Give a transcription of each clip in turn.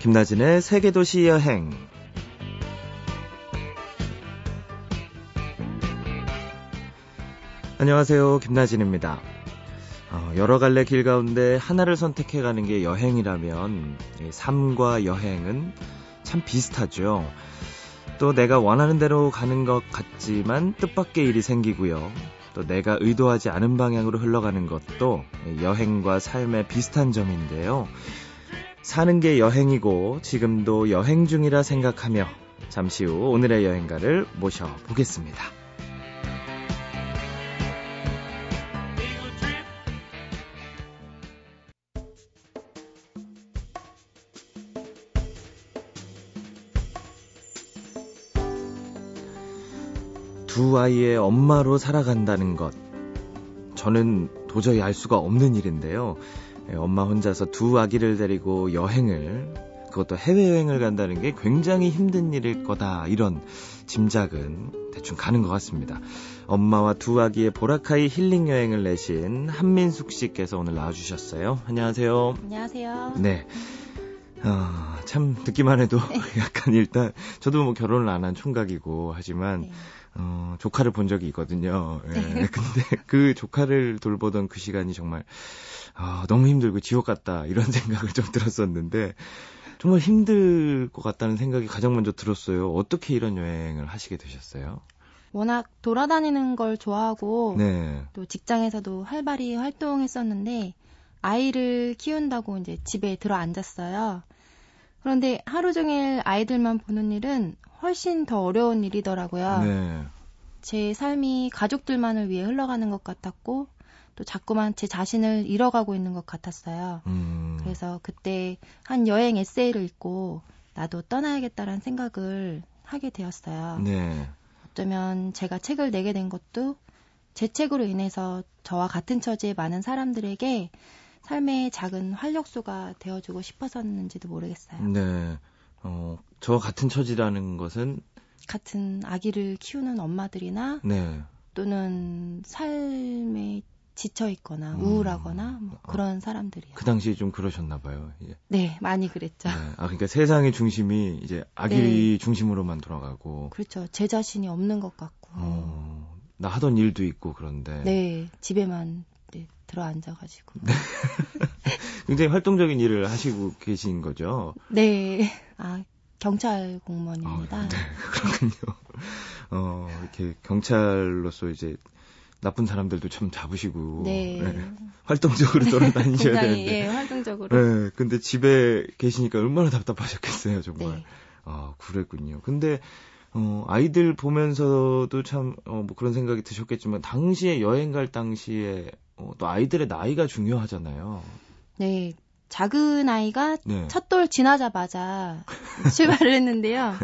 김나진의 세계도시 여행. 안녕하세요. 김나진입니다. 어, 여러 갈래 길 가운데 하나를 선택해 가는 게 여행이라면 삶과 여행은 참 비슷하죠. 또 내가 원하는 대로 가는 것 같지만 뜻밖의 일이 생기고요. 또 내가 의도하지 않은 방향으로 흘러가는 것도 여행과 삶의 비슷한 점인데요. 사는 게 여행이고 지금도 여행 중이라 생각하며 잠시 후 오늘의 여행가를 모셔보겠습니다. 두 아이의 엄마로 살아간다는 것. 저는 도저히 알 수가 없는 일인데요. 예, 엄마 혼자서 두 아기를 데리고 여행을 그것도 해외여행을 간다는 게 굉장히 힘든 일일 거다 이런 짐작은 대충 가는 것 같습니다. 엄마와 두 아기의 보라카이 힐링 여행을 내신 한민숙 씨께서 오늘 나와주셨어요. 안녕하세요. 안녕하세요. 네. 어, 참 듣기만 해도 약간 일단 저도 뭐 결혼을 안 한 총각이고 하지만 네. 어, 조카를 본 적이 있거든요. 예. 네. 근데 그 조카를 돌보던 그 시간이 정말 아, 너무 힘들고 지옥 같다 이런 생각을 좀 들었었는데 정말 힘들 것 같다는 생각이 가장 먼저 들었어요. 어떻게 이런 여행을 하시게 되셨어요? 워낙 돌아다니는 걸 좋아하고 네. 또 직장에서도 활발히 활동했었는데 아이를 키운다고 이제 집에 들어 앉았어요. 그런데 하루 종일 아이들만 보는 일은 훨씬 더 어려운 일이더라고요. 네. 제 삶이 가족들만을 위해 흘러가는 것 같았고 또 자꾸만 제 자신을 잃어가고 있는 것 같았어요. 음. 그래서 그때 한 여행 에세이를 읽고 나도 떠나야겠다라는 생각을 하게 되었어요. 네. 어쩌면 제가 책을 내게 된 것도 제 책으로 인해서 저와 같은 처지의 많은 사람들에게 삶의 작은 활력소가 되어주고 싶어서였는지도 모르겠어요. 네. 어, 저와 같은 처지라는 것은 같은 아기를 키우는 엄마들이나 네. 또는 삶의 지쳐 있거나 음. 우울하거나 뭐 아. 그런 사람들이요. 그 당시에 좀 그러셨나 봐요. 예. 네, 많이 그랬죠. 네. 아 그러니까 세상의 중심이 이제 아기 네. 중심으로만 돌아가고. 그렇죠. 제 자신이 없는 것 같고. 어, 나 하던 일도 있고 그런데. 네, 집에만 네, 들어 앉아가지고. 네. 굉장히 활동적인 일을 하시고 계신 거죠. 네. 아 경찰 공무원입니다. 아, 네, 그렇군요. 어, 이렇게 경찰로서 이제 나쁜 사람들도 참 잡으시고 네. 네. 활동적으로 돌아다니셔야 되는데. 예, 활동적으로. 네, 근데 집에 계시니까 얼마나 답답하셨겠어요, 정말. 네. 아, 그랬군요. 근데 어, 아이들 보면서도 참, 어, 뭐 그런 생각이 드셨겠지만, 당시에 여행 갈 당시에, 어, 또 아이들의 나이가 중요하잖아요. 네. 작은 아이가 네. 첫돌 지나자마자 출발을 했는데요.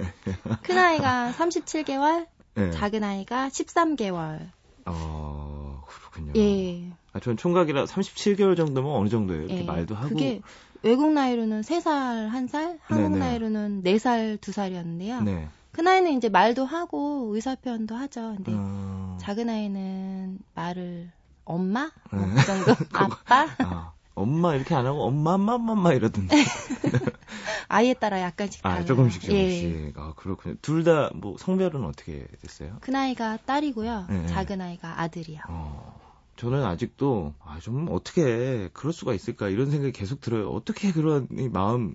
큰 아이가 37개월, 네. 작은 아이가 13개월. 어, 그렇군요. 예. 아, 전 총각이라 37개월 정도면 어느 정도예요? 이렇게 예. 말도 하고. 그게 외국 나이로는 3살, 1살, 한국 네네. 나이로는 4살, 2살이었는데요. 네. 큰 아이는 이제 말도 하고 의사 표현도 하죠. 근데 어... 작은 아이는 말을 엄마? 뭐 네. 그 정도? 아빠? 아, 엄마 이렇게 안 하고 엄마, 엄마, 엄마 이러던데. 아이에 따라 약간씩 아, 달라요. 조금씩 조금씩. 예. 아, 그렇군요. 둘 다 뭐 성별은 어떻게 됐어요? 큰 아이가 딸이고요. 네. 작은 아이가 아들이요. 어, 저는 아직도 아, 좀 어떻게 그럴 수가 있을까 이런 생각이 계속 들어요. 어떻게 그런 마음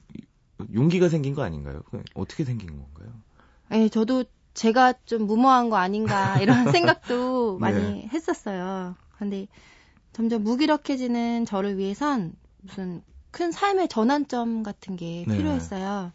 용기가 생긴 거 아닌가요? 어떻게 생긴 건가요? 예, 저도 제가 좀 무모한 거 아닌가 이런 생각도 많이 네. 했었어요. 근데 점점 무기력해지는 저를 위해선 무슨 큰 삶의 전환점 같은 게 네. 필요했어요.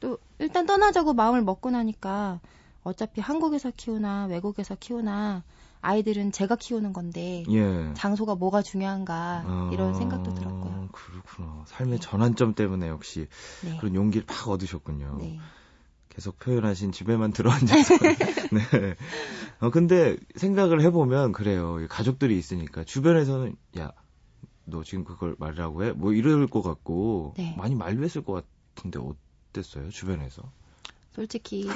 또 일단 떠나자고 마음을 먹고 나니까 어차피 한국에서 키우나 외국에서 키우나 아이들은 제가 키우는 건데 예. 장소가 뭐가 중요한가 아, 이런 생각도 들었고요. 그렇구나. 삶의 네. 전환점 때문에 역시 네. 그런 용기를 팍 얻으셨군요. 네. 계속 표현하신 집에만 들어앉아서. 네. 어, 근데 생각을 해보면 그래요. 가족들이 있으니까 주변에서는 야, 너 지금 그걸 말이라고 해? 뭐 이럴 것 같고 네. 많이 만류했을 것 같은데 어땠어요 주변에서? 솔직히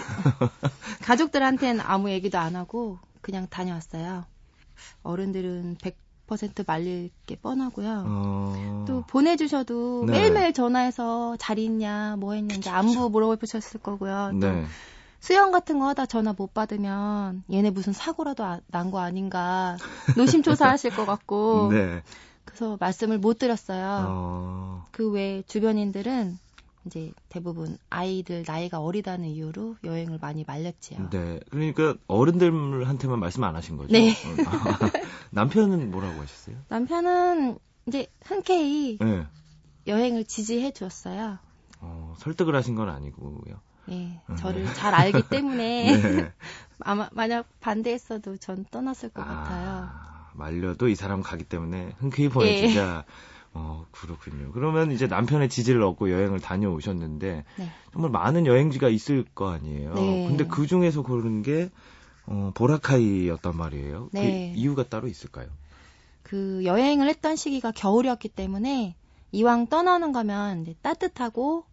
가족들한테는 아무 얘기도 안 하고 그냥 다녀왔어요. 어른들은 100, 100% 말릴 게 뻔하고요. 어... 또 보내주셔도 네. 매일매일 전화해서 잘 있냐, 뭐 했냐, 이제 안부 물어보셨을 거고요. 네. 수영 같은 거 하다 전화 못 받으면 얘네 무슨 사고라도 아, 난거 아닌가 노심초사하실 것 같고 네. 그래서 말씀을 못 드렸어요. 어... 그외 주변인들은 이제 대부분 아이들 나이가 어리다는 이유로 여행을 많이 말렸지요. 네. 그러니까 어른들한테만 말씀 안 하신 거죠? 네. 남편은 뭐라고 하셨어요? 남편은 이제 흔쾌히 네. 여행을 지지해 주었어요. 어, 설득을 하신 건 아니고요. 네, 저를 잘 알기 때문에 네. 아마 만약 반대했어도 전 떠났을 것 아, 같아요. 말려도 이 사람 가기 때문에 흔쾌히 보내주자. 네. 어, 그렇군요. 그러면 이제 남편의 지지를 얻고 여행을 다녀오셨는데 네. 정말 많은 여행지가 있을 거 아니에요. 네. 근데 그 중에서 고른 게 어, 보라카이였단 말이에요. 그 네. 그 이유가 따로 있을까요? 그 여행을 했던 시기가 겨울이었기 때문에 이왕 떠나는 거면 따뜻하고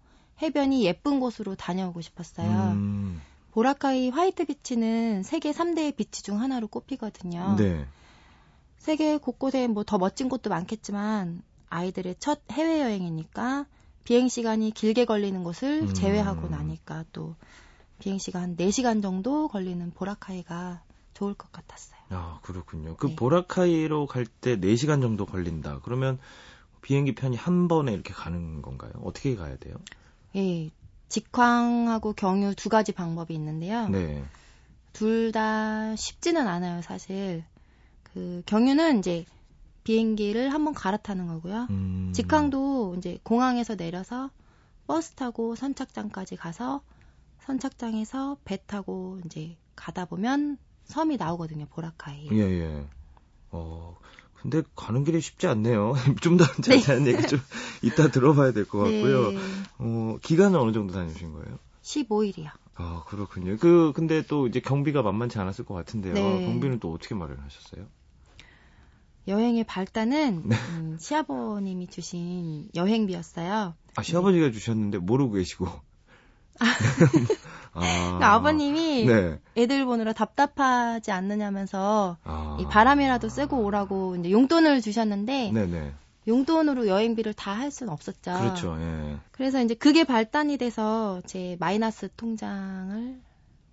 해변이 예쁜 곳으로 다녀오고 싶었어요. 음. 보라카이 화이트 비치는 세계 3대의 비치 중 하나로 꼽히거든요. 네. 세계 곳곳에 뭐 더 멋진 곳도 많겠지만 아이들의 첫 해외여행이니까 비행 시간이 길게 걸리는 곳을 음. 제외하고 나니까 또 비행 시간 4시간 정도 걸리는 보라카이가 좋을 것 같았어요. 아, 그렇군요. 그 네. 보라카이로 갈 때 4시간 정도 걸린다. 그러면 비행기 편이 한 번에 이렇게 가는 건가요? 어떻게 가야 돼요? 예. 직항하고 경유 두 가지 방법이 있는데요. 네. 둘 다 쉽지는 않아요, 사실. 그 경유는 이제 비행기를 한번 갈아타는 거고요. 음. 직항도 이제 공항에서 내려서 버스 타고 선착장까지 가서 선착장에서 배 타고 이제 가다 보면 섬이 나오거든요, 보라카이. 예, 예. 어, 근데 가는 길이 쉽지 않네요. 좀 더 자세한 네. 얘기 좀 이따 들어봐야 될 것 같고요. 네. 어, 기간은 어느 정도 다니신 거예요? 15일이요. 아, 그렇군요. 그, 근데 또 이제 경비가 만만치 않았을 것 같은데요. 네. 경비는 또 어떻게 마련하셨어요? 여행의 발단은 네. 음, 시아버님이 주신 여행비였어요. 아 시아버지가 네. 주셨는데 모르고 계시고. 아, 그러니까 아버님이 네. 애들 보느라 답답하지 않느냐면서 아. 이 바람이라도 쐬고 오라고 이제 용돈을 주셨는데 네네. 용돈으로 여행비를 다 할 수는 없었죠. 그렇죠. 예. 그래서 이제 그게 발단이 돼서 제 마이너스 통장을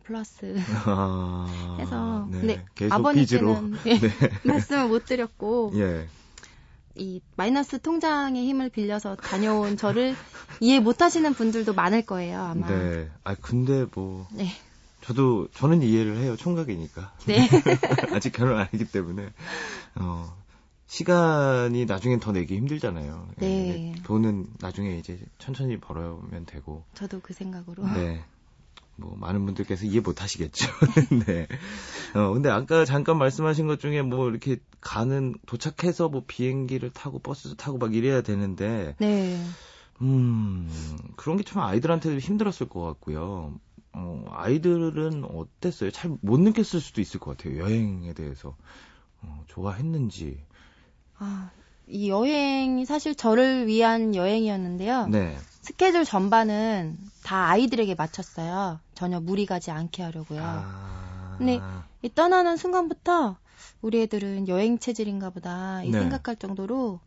플러스 아, 해서 네. 근데 아버님께는 네, 네. 말씀을 못 드렸고 예. 이 마이너스 통장의 힘을 빌려서 다녀온 저를 이해 못 하시는 분들도 많을 거예요, 아마. 네. 아, 근데 뭐. 네. 저도, 저는 이해를 해요. 총각이니까. 네. 아직 결혼 안 했기 때문에. 어, 시간이 나중엔 더 내기 힘들잖아요. 네. 돈은 나중에 이제 천천히 벌어면 되고. 저도 그 생각으로. 네. 뭐 많은 분들께서 이해 못 하시겠죠. 네. 어 근데 아까 잠깐 말씀하신 것 중에 뭐 이렇게 가는 도착해서 뭐 비행기를 타고 버스 타고 막 이래야 되는데 네. 음. 그런 게 참 아이들한테도 힘들었을 것 같고요. 어 아이들은 어땠어요? 잘 못 느꼈을 수도 있을 것 같아요. 여행에 대해서. 어 좋아했는지. 아, 이 여행이 사실 저를 위한 여행이었는데요. 네. 스케줄 전반은 다 아이들에게 맞췄어요. 전혀 무리 가지 않게 하려고요. 아... 근데 이 떠나는 순간부터 우리 애들은 여행 체질인가 보다 이 네. 생각할 정도로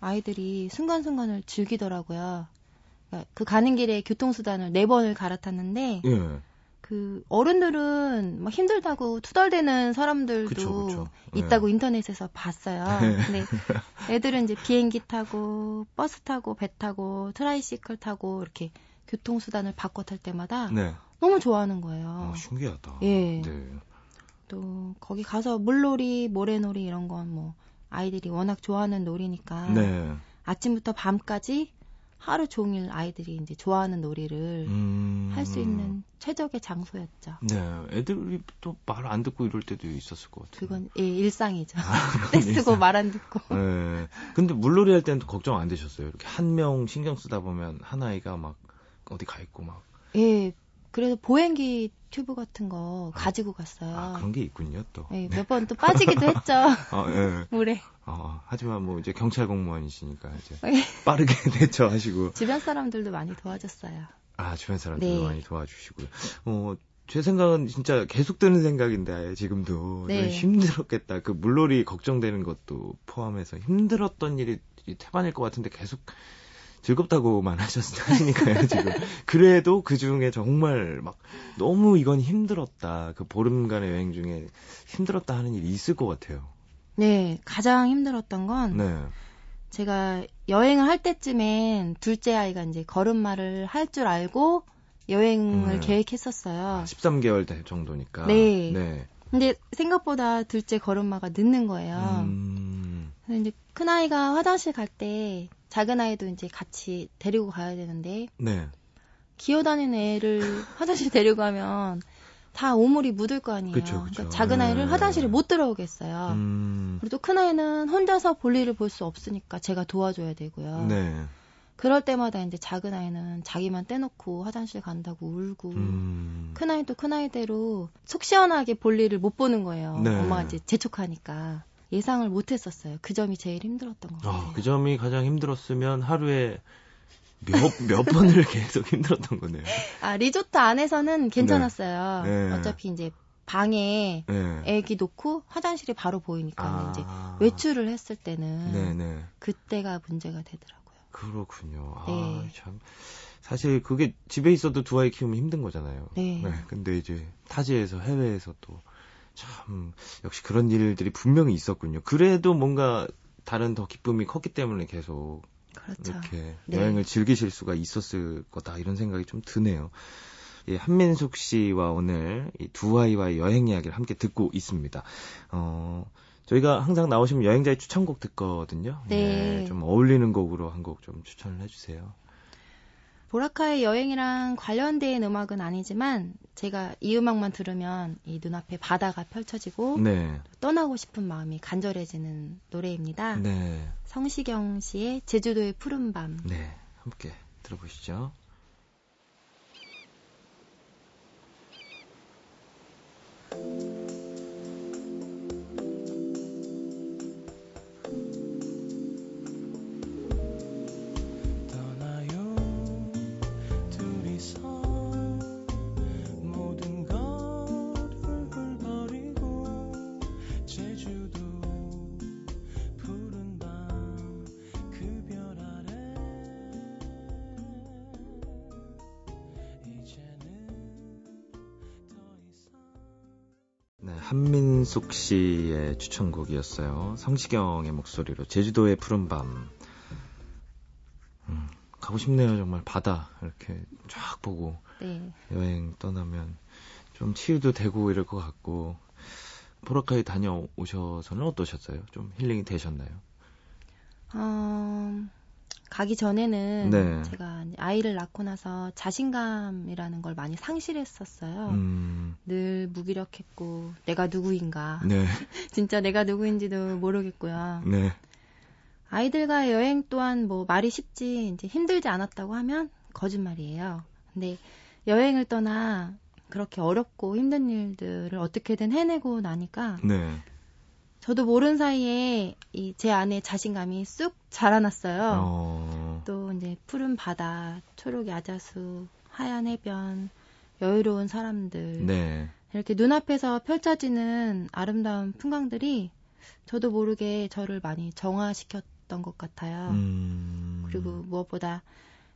아이들이 순간순간을 즐기더라고요. 그러니까 그 가는 길에 교통수단을 네 번을 갈아탔는데 예. 그 어른들은 막 힘들다고 투덜대는 사람들도 그쵸, 그쵸. 있다고 네. 인터넷에서 봤어요. 네. 근데 애들은 이제 비행기 타고 버스 타고 배 타고 tricycle 타고 이렇게 교통수단을 바꿔 탈 때마다 네. 너무 좋아하는 거예요. 아, 신기하다. 예. 네. 또 거기 가서 물놀이, 모래놀이 이런 건 뭐 아이들이 워낙 좋아하는 놀이니까 네. 아침부터 밤까지 하루 종일 아이들이 이제 좋아하는 놀이를 음... 할수 있는 최적의 장소였죠. 네, 애들이 또 말 안 듣고 이럴 때도 있었을 것 같아요. 그건 예, 일상이죠. 아, 떼쓰고 말안 듣고. 네. 근데 물놀이 할 때는 걱정 안 되셨어요? 이렇게 한 명 신경 쓰다 보면 한 아이가 막 어디 가 있고 막. 예, 그래서 보행기 튜브 같은 거 아, 가지고 갔어요. 아, 그런 게 있군요, 또. 네, 몇번 또 빠지기도 했죠. 아, 네. 물에. 어, 하지만 뭐 이제 경찰 공무원이시니까 이제 네. 빠르게 대처하시고. 주변 사람들도 많이 도와줬어요. 아, 주변 사람들도 네. 많이 도와주시고요. 어, 제 생각은 진짜 계속 드는 생각인데 지금도 네. 힘들었겠다. 그 물놀이 걱정되는 것도 포함해서 힘들었던 일이 태반일 것 같은데 계속 즐겁다고만 하셨으니까요 지금. 그래도 그 중에 정말 막 너무 이건 힘들었다. 그 보름간의 여행 중에 힘들었다 하는 일이 있을 것 같아요. 네, 가장 힘들었던 건 네. 제가 여행을 할 때쯤엔 둘째 아이가 이제 걸음마를 할 줄 알고 여행을 음. 계획했었어요. 13개월 아, 정도니까. 네. 네. 근데 생각보다 둘째 걸음마가 늦는 거예요. 음. 그래서 이제 큰 아이가 화장실 갈 때 작은 아이도 이제 같이 데리고 가야 되는데. 네. 기어다니는 애를 화장실 데리고 가면 다 오물이 묻을 거 아니에요. 그쵸, 그쵸. 그러니까 작은 아이를 네. 화장실에 못 들어오겠어요. 음. 그리고 또 큰 아이는 혼자서 볼일을 볼 수 없으니까 제가 도와줘야 되고요. 네. 그럴 때마다 이제 작은 아이는 자기만 떼놓고 화장실 간다고 울고 음. 큰 아이도 큰 아이대로 속 시원하게 볼 일을 못 보는 거예요. 네. 엄마가 이제 재촉하니까 예상을 못했었어요. 그 점이 제일 힘들었던 것 아, 같아요. 아, 그 점이 가장 힘들었으면 하루에 몇, 몇 번을 계속 힘들었던 거네요. 아, 리조트 안에서는 괜찮았어요. 네. 네. 어차피 이제 방에 네. 애기 놓고 화장실이 바로 보이니까 아. 이제 외출을 했을 때는 네네. 네. 그때가 문제가 되더라고요. 그렇군요. 아, 네. 참. 사실 그게 집에 있어도 두 아이 키우면 힘든 거잖아요. 네. 네. 근데 이제 타지에서 해외에서 또 참 역시 그런 일들이 분명히 있었군요. 그래도 뭔가 다른 더 기쁨이 컸기 때문에 계속 그렇죠. 이렇게 네. 여행을 즐기실 수가 있었을 거다 이런 생각이 좀 드네요. 예, 한민숙 씨와 오늘 이 두 아이와의 여행 이야기를 함께 듣고 있습니다. 어, 저희가 항상 나오시면 여행자의 추천곡 듣거든요. 네. 예, 좀 어울리는 곡으로 한 곡 좀 추천을 해주세요. 보라카의 여행이랑 관련된 음악은 아니지만 제가 이 음악만 들으면 이 눈앞에 바다가 펼쳐지고 네. 떠나고 싶은 마음이 간절해지는 노래입니다. 네. 성시경 씨의 제주도의 푸른 밤. 네, 함께 들어보시죠. 한민숙 씨의 추천곡이었어요. 성시경의 목소리로 제주도의 푸른 밤. 음, 가고 싶네요, 정말 바다 이렇게 쫙 보고 네. 여행 떠나면 좀 치유도 되고 이럴 것 같고 보라카이 다녀오셔서는 어떠셨어요? 좀 힐링이 되셨나요? 어, 가기 전에는 네. 제가 아이를 낳고 나서 자신감이라는 걸 많이 상실했었어요. 음. 늘 무기력했고 내가 누구인가. 네. 진짜 내가 누구인지도 모르겠고요. 네. 아이들과 여행 또한 뭐 말이 쉽지 이제 힘들지 않았다고 하면 거짓말이에요. 근데 여행을 떠나 그렇게 어렵고 힘든 일들을 어떻게든 해내고 나니까 네. 저도 모르는 사이에 이 제 안에 자신감이 쑥 자라났어요. 어... 또 이제 푸른 바다, 초록 야자수, 하얀 해변, 여유로운 사람들. 네. 이렇게 눈앞에서 펼쳐지는 아름다운 풍광들이 저도 모르게 저를 많이 정화시켰던 것 같아요. 음... 그리고 무엇보다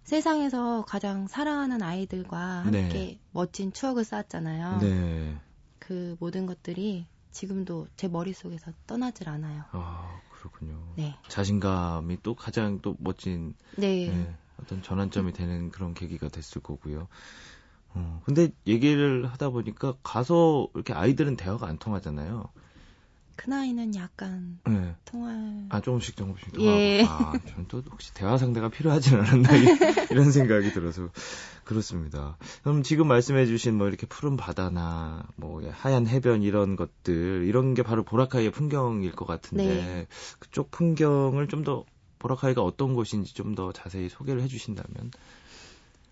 세상에서 가장 사랑하는 아이들과 함께 네. 멋진 추억을 쌓았잖아요. 네. 그 모든 것들이 지금도 제 머릿속에서 떠나질 않아요. 아, 그렇군요. 네. 자신감이 또 가장 또 멋진 네. 네, 어떤 전환점이 되는 그런 계기가 됐을 거고요. 어, 근데 얘기를 하다 보니까 가서 이렇게 아이들은 대화가 안 통하잖아요. 큰 아이는 약간 네. 통할 아 조금씩 조금씩 통하고 예. 아 저는 또 혹시 대화 상대가 필요하진 않았나 이런 생각이 들어서 그렇습니다. 그럼 지금 말씀해주신 뭐 이렇게 푸른 바다나 뭐 하얀 해변 이런 것들 이런 게 바로 보라카이의 풍경일 것 같은데 네. 그쪽 풍경을 좀 더 보라카이가 어떤 곳인지 좀 더 자세히 소개를 해주신다면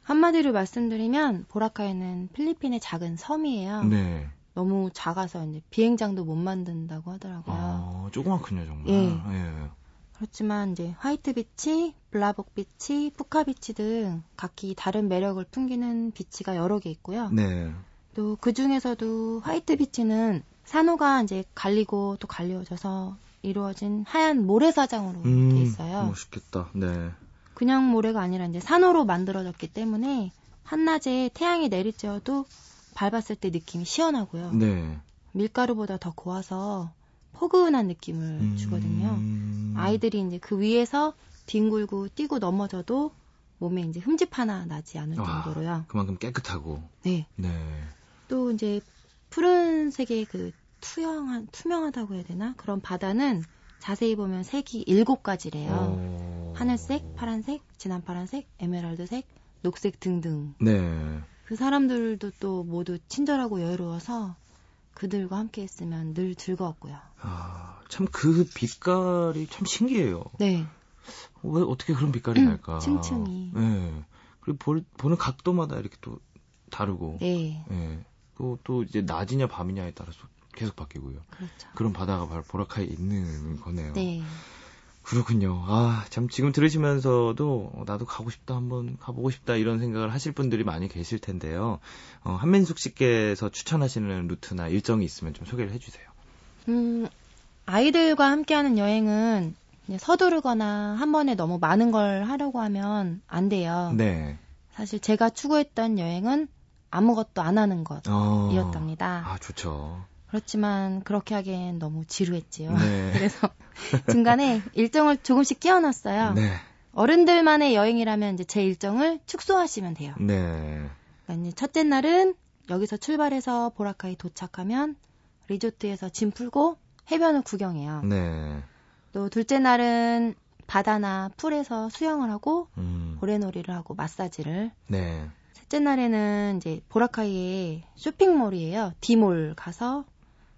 한마디로 말씀드리면 보라카이는 필리핀의 작은 섬이에요. 네. 너무 작아서 이제 비행장도 못 만든다고 하더라고요. 아, 조그맣군요, 정말. 예. 예. 그렇지만 이제 화이트 비치, 불라복 비치, 푸카 비치 등 각기 다른 매력을 풍기는 beach가 여러 개 있고요. 네. 또 그 중에서도 화이트 비치는 산호가 이제 갈리고 또 갈려져서 이루어진 하얀 모래사장으로 음, 돼 있어요. 멋있겠다. 네. 그냥 모래가 아니라 이제 산호로 만들어졌기 때문에 한낮에 태양이 내리쬐어도 밟았을 때 느낌이 시원하고요. 네. 밀가루보다 더 고와서 포근한 느낌을 음... 주거든요. 아이들이 이제 그 위에서 뒹굴고 뛰고 넘어져도 몸에 이제 흠집 하나 나지 않을 아, 정도로요. 그만큼 깨끗하고. 네. 네. 또 이제 푸른색의 그 투명한 투명하다고 해야 되나 그런 바다는 자세히 보면 색이 일곱 가지래요. 오... 하늘색, 파란색, 진한 파란색, 에메랄드색, 녹색 등등. 네. 그 사람들도 또 모두 친절하고 여유로워서 그들과 함께 했으면 늘 즐거웠고요. 아, 참 그 빛깔이 참 신기해요. 네. 왜 어떻게 그런 빛깔이 음, 날까? 층층이. 네. 그리고 볼, 보는 각도마다 이렇게 또 다르고. 네. 네. 또, 또 이제 낮이냐 밤이냐에 따라서 계속 바뀌고요. 그렇죠. 그런 바다가 바로 보라카이에 있는 거네요. 네. 그렇군요. 아, 참 지금 들으시면서도 나도 가고 싶다, 한번 가보고 싶다 이런 생각을 하실 분들이 많이 계실 텐데요. 어, 한민숙 씨께서 추천하시는 루트나 일정이 있으면 좀 소개를 해주세요. 음, 아이들과 함께하는 여행은 서두르거나 한 번에 너무 많은 걸 하려고 하면 안 돼요. 네. 사실 제가 추구했던 여행은 아무것도 안 하는 것이었답니다. 어, 아, 좋죠. 그렇지만 그렇게 하기엔 너무 지루했지요. 네. 그래서 중간에 일정을 조금씩 끼워놨어요. 네. 어른들만의 여행이라면 이제 제 일정을 축소하시면 돼요. 네. 그러니까 이제 첫째 날은 여기서 출발해서 보라카이 도착하면 리조트에서 짐 풀고 해변을 구경해요. 네. 또 둘째 날은 바다나 풀에서 수영을 하고 음. 고래놀이를 하고 마사지를. 네. 셋째 날에는 이제 보라카이에 쇼핑몰이에요. 디몰 가서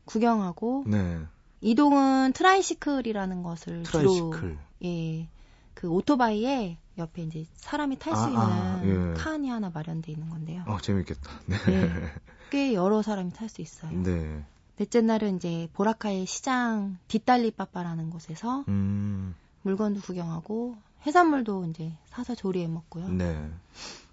구경하고 네. 이동은 tricycle이라는 것을 tricycle. 주로 예. 그 오토바이에 옆에 이제 사람이 탈수 아, 있는 아, 예. 칸이 하나 마련돼 있는 건데요. 어, 재밌겠다. 네. 네. 꽤 여러 사람이 탈 수 있어요. 네. 넷째 날은 이제 보라카이 시장 디딸리빠빠라는 곳에서 음. 물건도 구경하고 해산물도 이제 사서 조리해 먹고요. 네.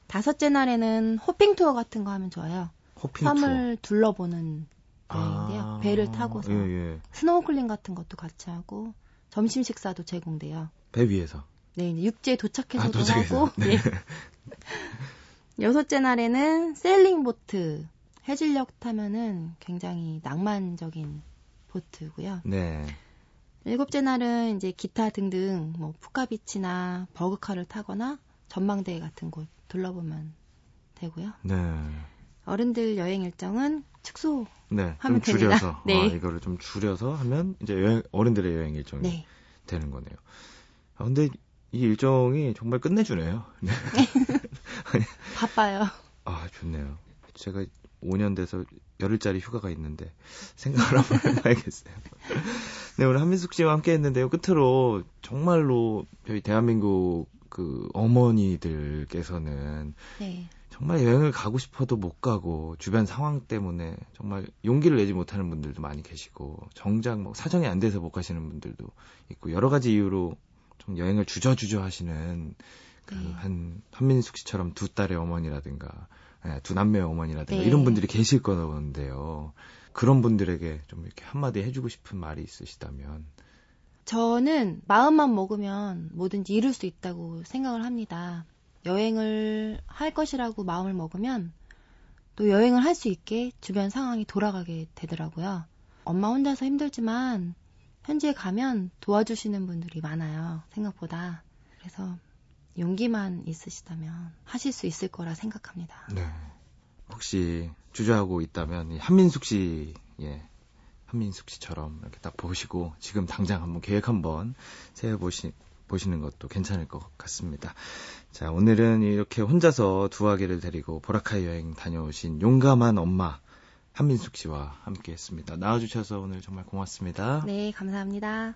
다섯째 날에는 hopping 투어 같은 거 하면 좋아요. hopping 섬을 투어. 둘러보는 여행인데요. 아, 배를 타고서 예, 예. 스노우클링 같은 것도 같이 하고 점심 식사도 제공돼요. 배 위에서. 네, 이제 육지에 도착해서도 아, 하고. 네. 네. 여섯째 날에는 sailing 보트 해질녘 타면은 굉장히 낭만적인 보트고요. 네. 일곱째 날은 이제 기타 등등 뭐 푸카비치나 buggy car를 타거나 전망대 같은 곳 둘러보면 되고요. 네. 어른들 여행 일정은 축소 네, 하면 좀 줄여서 됩니다. 네. 아, 이거를 좀 줄여서 하면 이제 여행 어른들의 여행 일정이 네. 되는 거네요. 아, 근데 이 일정이 정말 끝내주네요. 네. 바빠요. 아 좋네요. 제가 5년 돼서 열흘짜리 휴가가 있는데 생각을 한번 해봐야겠어요. 네 오늘 한민숙 씨와 함께 했는데요. 끝으로 정말로 저희 대한민국 그 어머니들께서는 네. 정말 여행을 가고 싶어도 못 가고 주변 상황 때문에 정말 용기를 내지 못하는 분들도 많이 계시고 정작 뭐 사정이 안 돼서 못 가시는 분들도 있고 여러 가지 이유로 좀 여행을 주저주저 하시는 그한 네. 한민숙 씨처럼 두 딸의 어머니라든가 네, 두 남매의 어머니라든가 네. 이런 분들이 계실 거는데요. 그런 분들에게 좀 이렇게 한마디 해주고 싶은 말이 있으시다면 저는 마음만 먹으면 뭐든지 이룰 수 있다고 생각을 합니다. 여행을 할 것이라고 마음을 먹으면 또 여행을 할 수 있게 주변 상황이 돌아가게 되더라고요. 엄마 혼자서 힘들지만 현지에 가면 도와주시는 분들이 많아요. 생각보다. 그래서 용기만 있으시다면 하실 수 있을 거라 생각합니다. 네. 혹시 주저하고 있다면 한민숙 씨, 예, 한민숙 씨처럼 이렇게 딱 보시고 지금 당장 한번 계획 한번 세워보시, 보시는 것도 괜찮을 것 같습니다. 자, 오늘은 이렇게 혼자서 두 아기를 데리고 보라카이 여행 다녀오신 용감한 엄마 한민숙 씨와 함께 했습니다. 나와주셔서 오늘 정말 고맙습니다. 네, 감사합니다.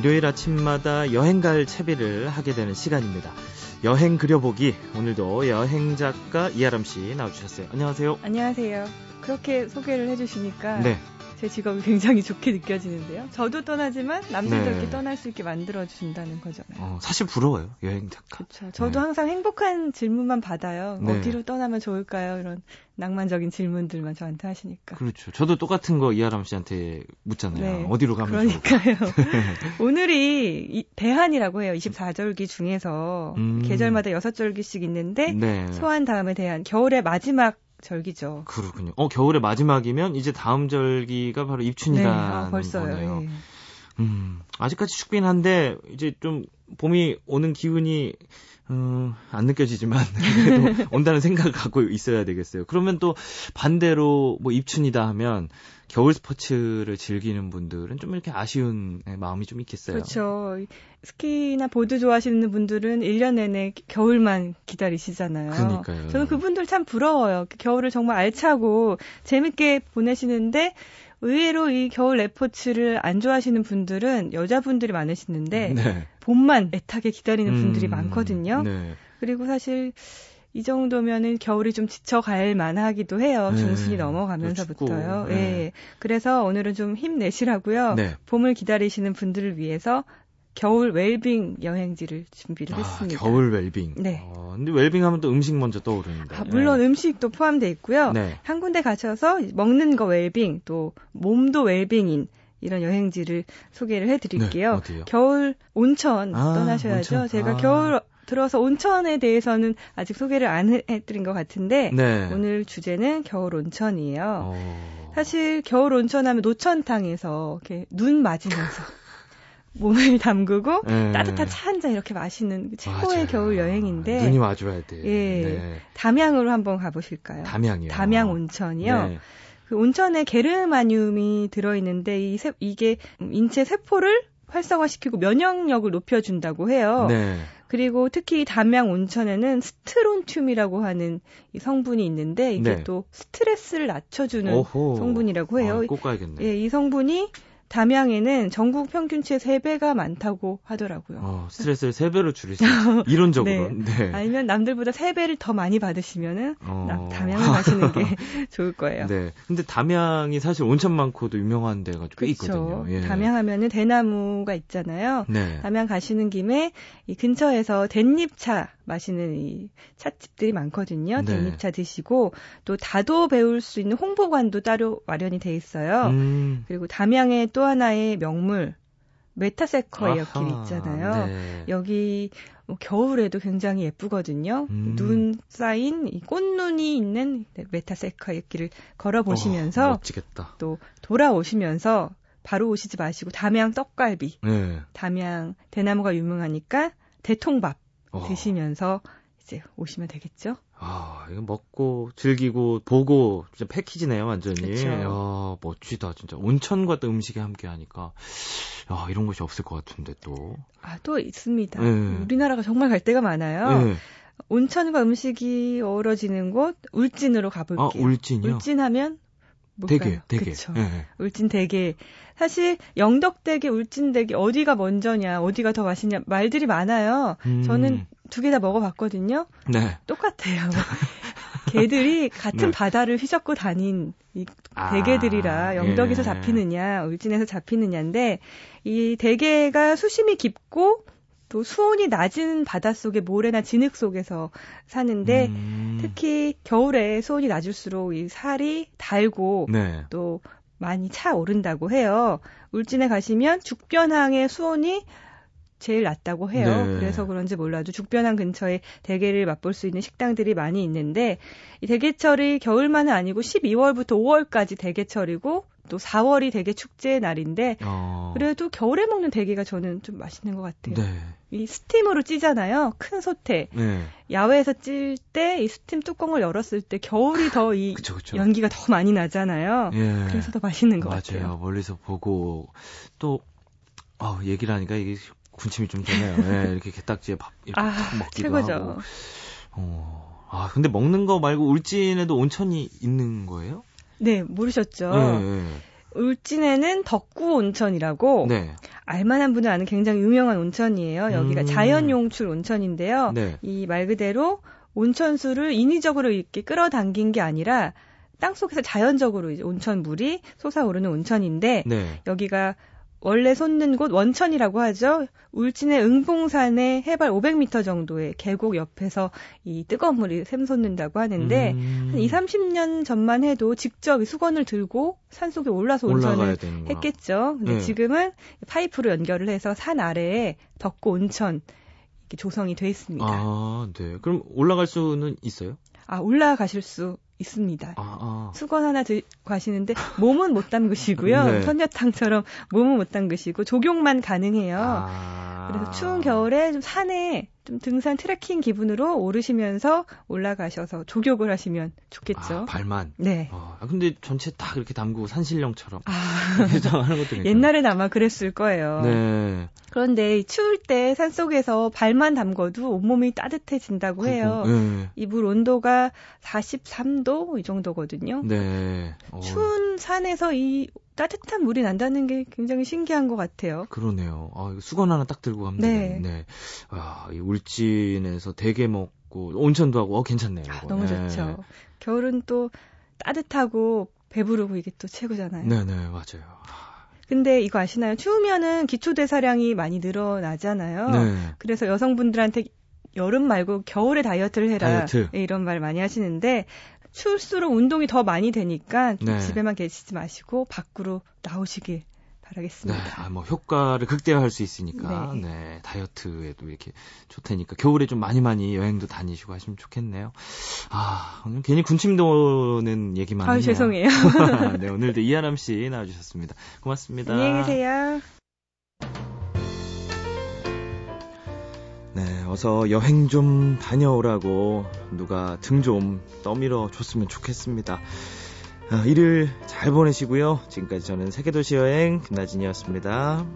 일요일 아침마다 여행 갈 채비를 하게 되는 시간입니다. 여행 그려보기 오늘도 여행 작가 이아람 씨 나와주셨어요. 안녕하세요. 안녕하세요. 그렇게 소개를 해주시니까 네. 제 직업이 굉장히 좋게 느껴지는데요. 저도 떠나지만 남들도 네. 이렇게 떠날 수 있게 만들어 준다는 거잖아요. 어, 사실 부러워요 여행 작가. 그렇죠. 저도 네. 항상 행복한 질문만 받아요. 네. 어디로 떠나면 좋을까요? 이런 낭만적인 질문들만 저한테 하시니까. 그렇죠. 저도 똑같은 거 이하람 씨한테 묻잖아요. 네. 어디로 가면 그러니까요. 오늘이 대한이라고 해요. 24절기 중에서 음. 계절마다 6절기씩 있는데 네. 소환 다음에 대한 겨울의 마지막 절기죠. 그렇군요. 어 겨울의 마지막이면 이제 다음 절기가 바로 입춘이라는 네, 아, 벌써요. 거네요. 네. 음, 아직까지 춥긴 한데 이제 좀 봄이 오는 기운이 음, 안 느껴지지만 그래도 온다는 생각을 갖고 있어야 되겠어요. 그러면 또 반대로 뭐 입춘이다 하면 겨울 스포츠를 즐기는 분들은 좀 이렇게 아쉬운 마음이 좀 있겠어요. 그렇죠. 스키나 보드 좋아하시는 분들은 1년 내내 겨울만 기다리시잖아요. 그러니까요. 저는 그분들 참 부러워요. 겨울을 정말 알차고 재밌게 보내시는데 의외로 이 겨울 레포츠를 안 좋아하시는 분들은 여자분들이 많으시는데 네. 봄만 애타게 기다리는 분들이 음, 많거든요. 네. 그리고 사실 이 정도면은 겨울이 좀 지쳐갈 만하기도 해요. 네. 중순이 넘어가면서부터요. 예. 네. 그래서 오늘은 좀 힘내시라고요. 네. 봄을 기다리시는 분들을 위해서 겨울 웰빙 여행지를 준비를 아, 했습니다. 겨울 웰빙. 네. 어, 근데 웰빙 하면 또 음식 먼저 떠오르는데. 아, 물론 네. 음식도 포함되어 있고요. 네. 한 군데 가셔서 먹는 거 웰빙, 또 몸도 웰빙인 이런 여행지를 소개를 해드릴게요. 네, 겨울 온천 아, 떠나셔야죠. 온천. 제가 아. 겨울 들어서 온천에 대해서는 아직 소개를 안 해드린 것 같은데 네. 오늘 주제는 겨울 온천이에요. 어... 사실 겨울 온천하면 노천탕에서 이렇게 눈 맞으면서 몸을 담그고 네. 따뜻한 차 한 잔 이렇게 마시는 최고의 맞아요. 겨울 여행인데 눈이 와줘야 돼. 예, 네. 담양으로 한번 가보실까요? 담양이요. 담양 온천이요. 네. 그 온천에 게르마늄이 들어있는데 이 세, 이게 인체 세포를 활성화시키고 면역력을 높여준다고 해요. 네. 그리고 특히 담양 온천에는 스트론튬이라고 하는 이 성분이 있는데 이게 네. 또 스트레스를 낮춰주는 오호. 성분이라고 해요. 아, 꼭 가야겠네. 예, 이 성분이 담양에는 전국 평균치의 3배가 많다고 하더라고요. 어, 스트레스를 3배로 줄일 수 있어요. 이론적으로. 네. 네. 아니면 남들보다 3배를 더 많이 받으시면은 어... 담양을 가시는 게 좋을 거예요. 네. 근데 담양이 사실 온천 많고도 유명한 데가 꽤 그쵸. 있거든요. 예. 담양 하면은 대나무가 있잖아요. 네. 담양 가시는 김에 이 근처에서 댄잎차 마시는 이 찻집들이 많거든요. 네. 댄잎차 드시고 또 다도 배울 수 있는 홍보관도 따로 마련이 돼 있어요. 음. 그리고 담양의 또 하나의 명물 메타세커의 옆길 있잖아요. 네. 여기 뭐 겨울에도 굉장히 예쁘거든요. 음. 눈 쌓인 이 꽃눈이 있는 메타세커의 길을 걸어 보시면서 어, 또 돌아오시면서 바로 오시지 마시고 담양 떡갈비, 네. 담양 대나무가 유명하니까 대통밥 어. 드시면서 이제 오시면 되겠죠. 아, 이거 먹고 즐기고 보고 진짜 패키지네요, 완전히. 그쵸. 야, 멋지다, 진짜. 온천과 또 음식이 함께 하니까. 야, 이런 곳이 없을 것 같은데 또. 아, 또 있습니다. 네. 우리나라가 정말 갈 데가 많아요. 네. 온천과 음식이 어우러지는 곳 울진으로 가볼게요. 아, 울진이요? 울진하면? 대게, 대게. 그쵸. 네. 울진 대게. 사실 영덕대게, 울진대게 어디가 먼저냐, 어디가 더 맛있냐 말들이 많아요. 음. 저는 두 개 다 먹어봤거든요. 네. 똑같아요. 개들이 같은 네. 바다를 휘젓고 다닌 이 아, 대게들이라 영덕에서 예. 잡히느냐, 울진에서 잡히느냐인데 이 대게가 수심이 깊고 또 수온이 낮은 바닷속의 모래나 진흙 속에서 사는데 음. 특히 겨울에 수온이 낮을수록 이 살이 달고 네. 또 많이 차오른다고 해요. 울진에 가시면 죽변항의 수온이 제일 낮다고 해요. 네. 그래서 그런지 몰라도 죽변항 근처에 대게를 맛볼 수 있는 식당들이 많이 있는데 이 대게철이 겨울만은 아니고 12월부터 5월까지 대게철이고 또 4월이 대게 축제의 날인데 어. 그래도 겨울에 먹는 대게가 저는 좀 맛있는 것 같아요. 네. 이 스팀으로 찌잖아요. 큰 솥에 네. 야외에서 찔 때 이 스팀 뚜껑을 열었을 때 겨울이 더 이 연기가 더 많이 나잖아요. 예. 그래서 더 맛있는 것 맞아요. 같아요. 멀리서 보고 또 어, 얘기를 하니까 이게 군침이 좀 도네요. 네, 이렇게 게딱지에 밥 이렇게 아, 먹기도 최고죠. 하고. 어, 아 근데 먹는 거 말고 울진에도 온천이 있는 거예요? 네, 모르셨죠? 네, 네. 울진에는 덕구 온천이라고 네. 알만한 분은 아는 굉장히 유명한 온천이에요. 여기가 음. 자연 용출 온천인데요. 네. 이말 그대로 온천수를 인위적으로 이렇게 끌어당긴 게 아니라 땅 속에서 자연적으로 이제 온천 물이 솟아오르는 온천인데 네. 여기가 원래 솟는 곳 원천이라고 하죠. 울진의 응봉산의 해발 500m 정도의 계곡 옆에서 이 뜨거운 물이 샘솟는다고 하는데 음. 한 2, 30년 전만 해도 직접 수건을 들고 산속에 올라서 온천을 했겠죠. 근데 네. 지금은 파이프로 연결을 해서 산 아래에 덕고 온천 조성이 돼 있습니다. 아, 네. 그럼 올라갈 수는 있어요? 아, 올라가실 수 있습니다. 아, 아. 수건 하나 들고 가시는데 몸은 못 담그시고요. 네. 선녀탕처럼 몸은 못 담그시고 조경만 가능해요. 아. 그래서 추운 겨울에 좀 산에 좀 등산 트레킹 기분으로 오르시면서 올라가셔서 조격을 하시면 좋겠죠. 아, 발만. 네. 어, 아, 근데 전체 다 그렇게 담그고 산신령처럼 아. 하는 것도 옛날엔 아마 그랬을 거예요. 네. 그런데 추울 때 산속에서 발만 담궈도 온몸이 따뜻해진다고 해요. 네. 이물 온도가 43도 이 정도거든요. 네. 어. 추운 산에서 이 따뜻한 물이 난다는 게 굉장히 신기한 것 같아요. 그러네요. 아, 수건 하나 딱 들고 가면 네. 되겠네. 아, 이 울진에서 대게 먹고 온천도 하고 어 괜찮네요. 아, 너무 네. 좋죠. 겨울은 또 따뜻하고 배부르고 이게 또 최고잖아요. 네, 네, 맞아요. 근데 이거 아시나요? 추우면은 기초 대사량이 많이 늘어나잖아요. 네. 그래서 여성분들한테 여름 말고 겨울에 다이어트를 해라. 다이어트. 이런 말 많이 하시는데 추울수록 운동이 더 많이 되니까 네. 집에만 계시지 마시고 밖으로 나오시길 바라겠습니다. 네, 아, 뭐 효과를 극대화할 수 있으니까 네. 네. 다이어트에도 이렇게 좋다니까 겨울에 좀 많이 많이 여행도 다니시고 하시면 좋겠네요. 아 오늘 괜히 군침 도는 얘기만 아, 죄송해요. 네 오늘도 이하람 씨 나와주셨습니다. 고맙습니다. 안녕히 계세요. 어서 여행 좀 다녀오라고 누가 등 좀 떠밀어 줬으면 좋겠습니다. 아, 일을 잘 보내시고요. 지금까지 저는 세계도시 여행 김나진이었습니다.